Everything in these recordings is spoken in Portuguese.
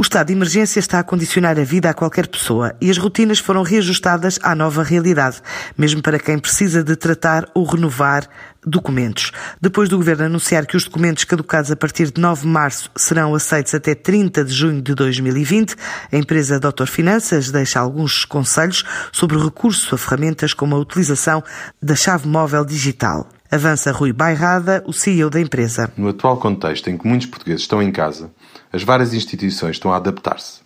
O estado de emergência está a condicionar a vida a qualquer pessoa e as rotinas foram reajustadas à nova realidade, mesmo para quem precisa de tratar ou renovar documentos. Depois do Governo anunciar que os documentos caducados a partir de 9 de março serão aceitos até 30 de junho de 2020, a empresa Doutor Finanças deixa alguns conselhos sobre o recurso a ferramentas como a utilização da chave móvel digital. Avança Rui Bairrada, o CEO da empresa. No atual contexto em que muitos portugueses estão em casa, as várias instituições estão a adaptar-se.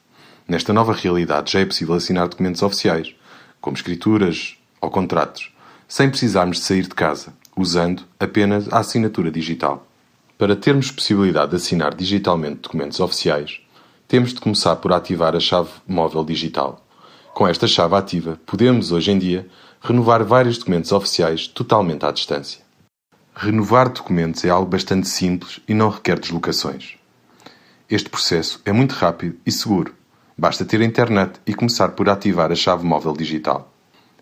Nesta nova realidade já é possível assinar documentos oficiais, como escrituras ou contratos, sem precisarmos de sair de casa, usando apenas a assinatura digital. Para termos possibilidade de assinar digitalmente documentos oficiais, temos de começar por ativar a chave móvel digital. Com esta chave ativa, podemos, hoje em dia, renovar vários documentos oficiais totalmente à distância. Renovar documentos é algo bastante simples e não requer deslocações. Este processo é muito rápido e seguro. Basta ter internet e começar por ativar a chave móvel digital.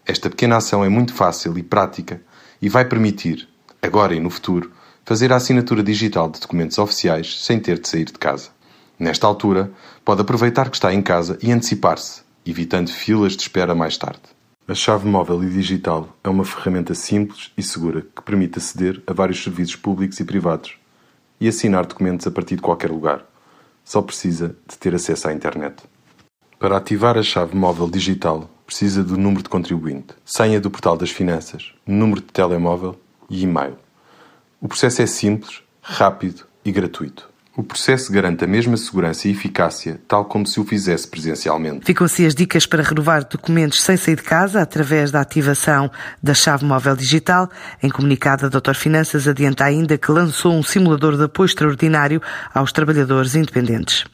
Esta pequena ação é muito fácil e prática e vai permitir, agora e no futuro, fazer a assinatura digital de documentos oficiais sem ter de sair de casa. Nesta altura, pode aproveitar que está em casa e antecipar-se, evitando filas de espera mais tarde. A chave móvel e digital é uma ferramenta simples e segura que permite aceder a vários serviços públicos e privados e assinar documentos a partir de qualquer lugar. Só precisa de ter acesso à internet. Para ativar a chave móvel digital, precisa do número de contribuinte, senha do portal das finanças, número de telemóvel e e-mail. O processo é simples, rápido e gratuito. O processo garante a mesma segurança e eficácia, tal como se o fizesse presencialmente. Ficam assim as dicas para renovar documentos sem sair de casa, através da ativação da chave móvel digital. Em comunicado, a Doutor Finanças adianta ainda que lançou um simulador de apoio extraordinário aos trabalhadores independentes.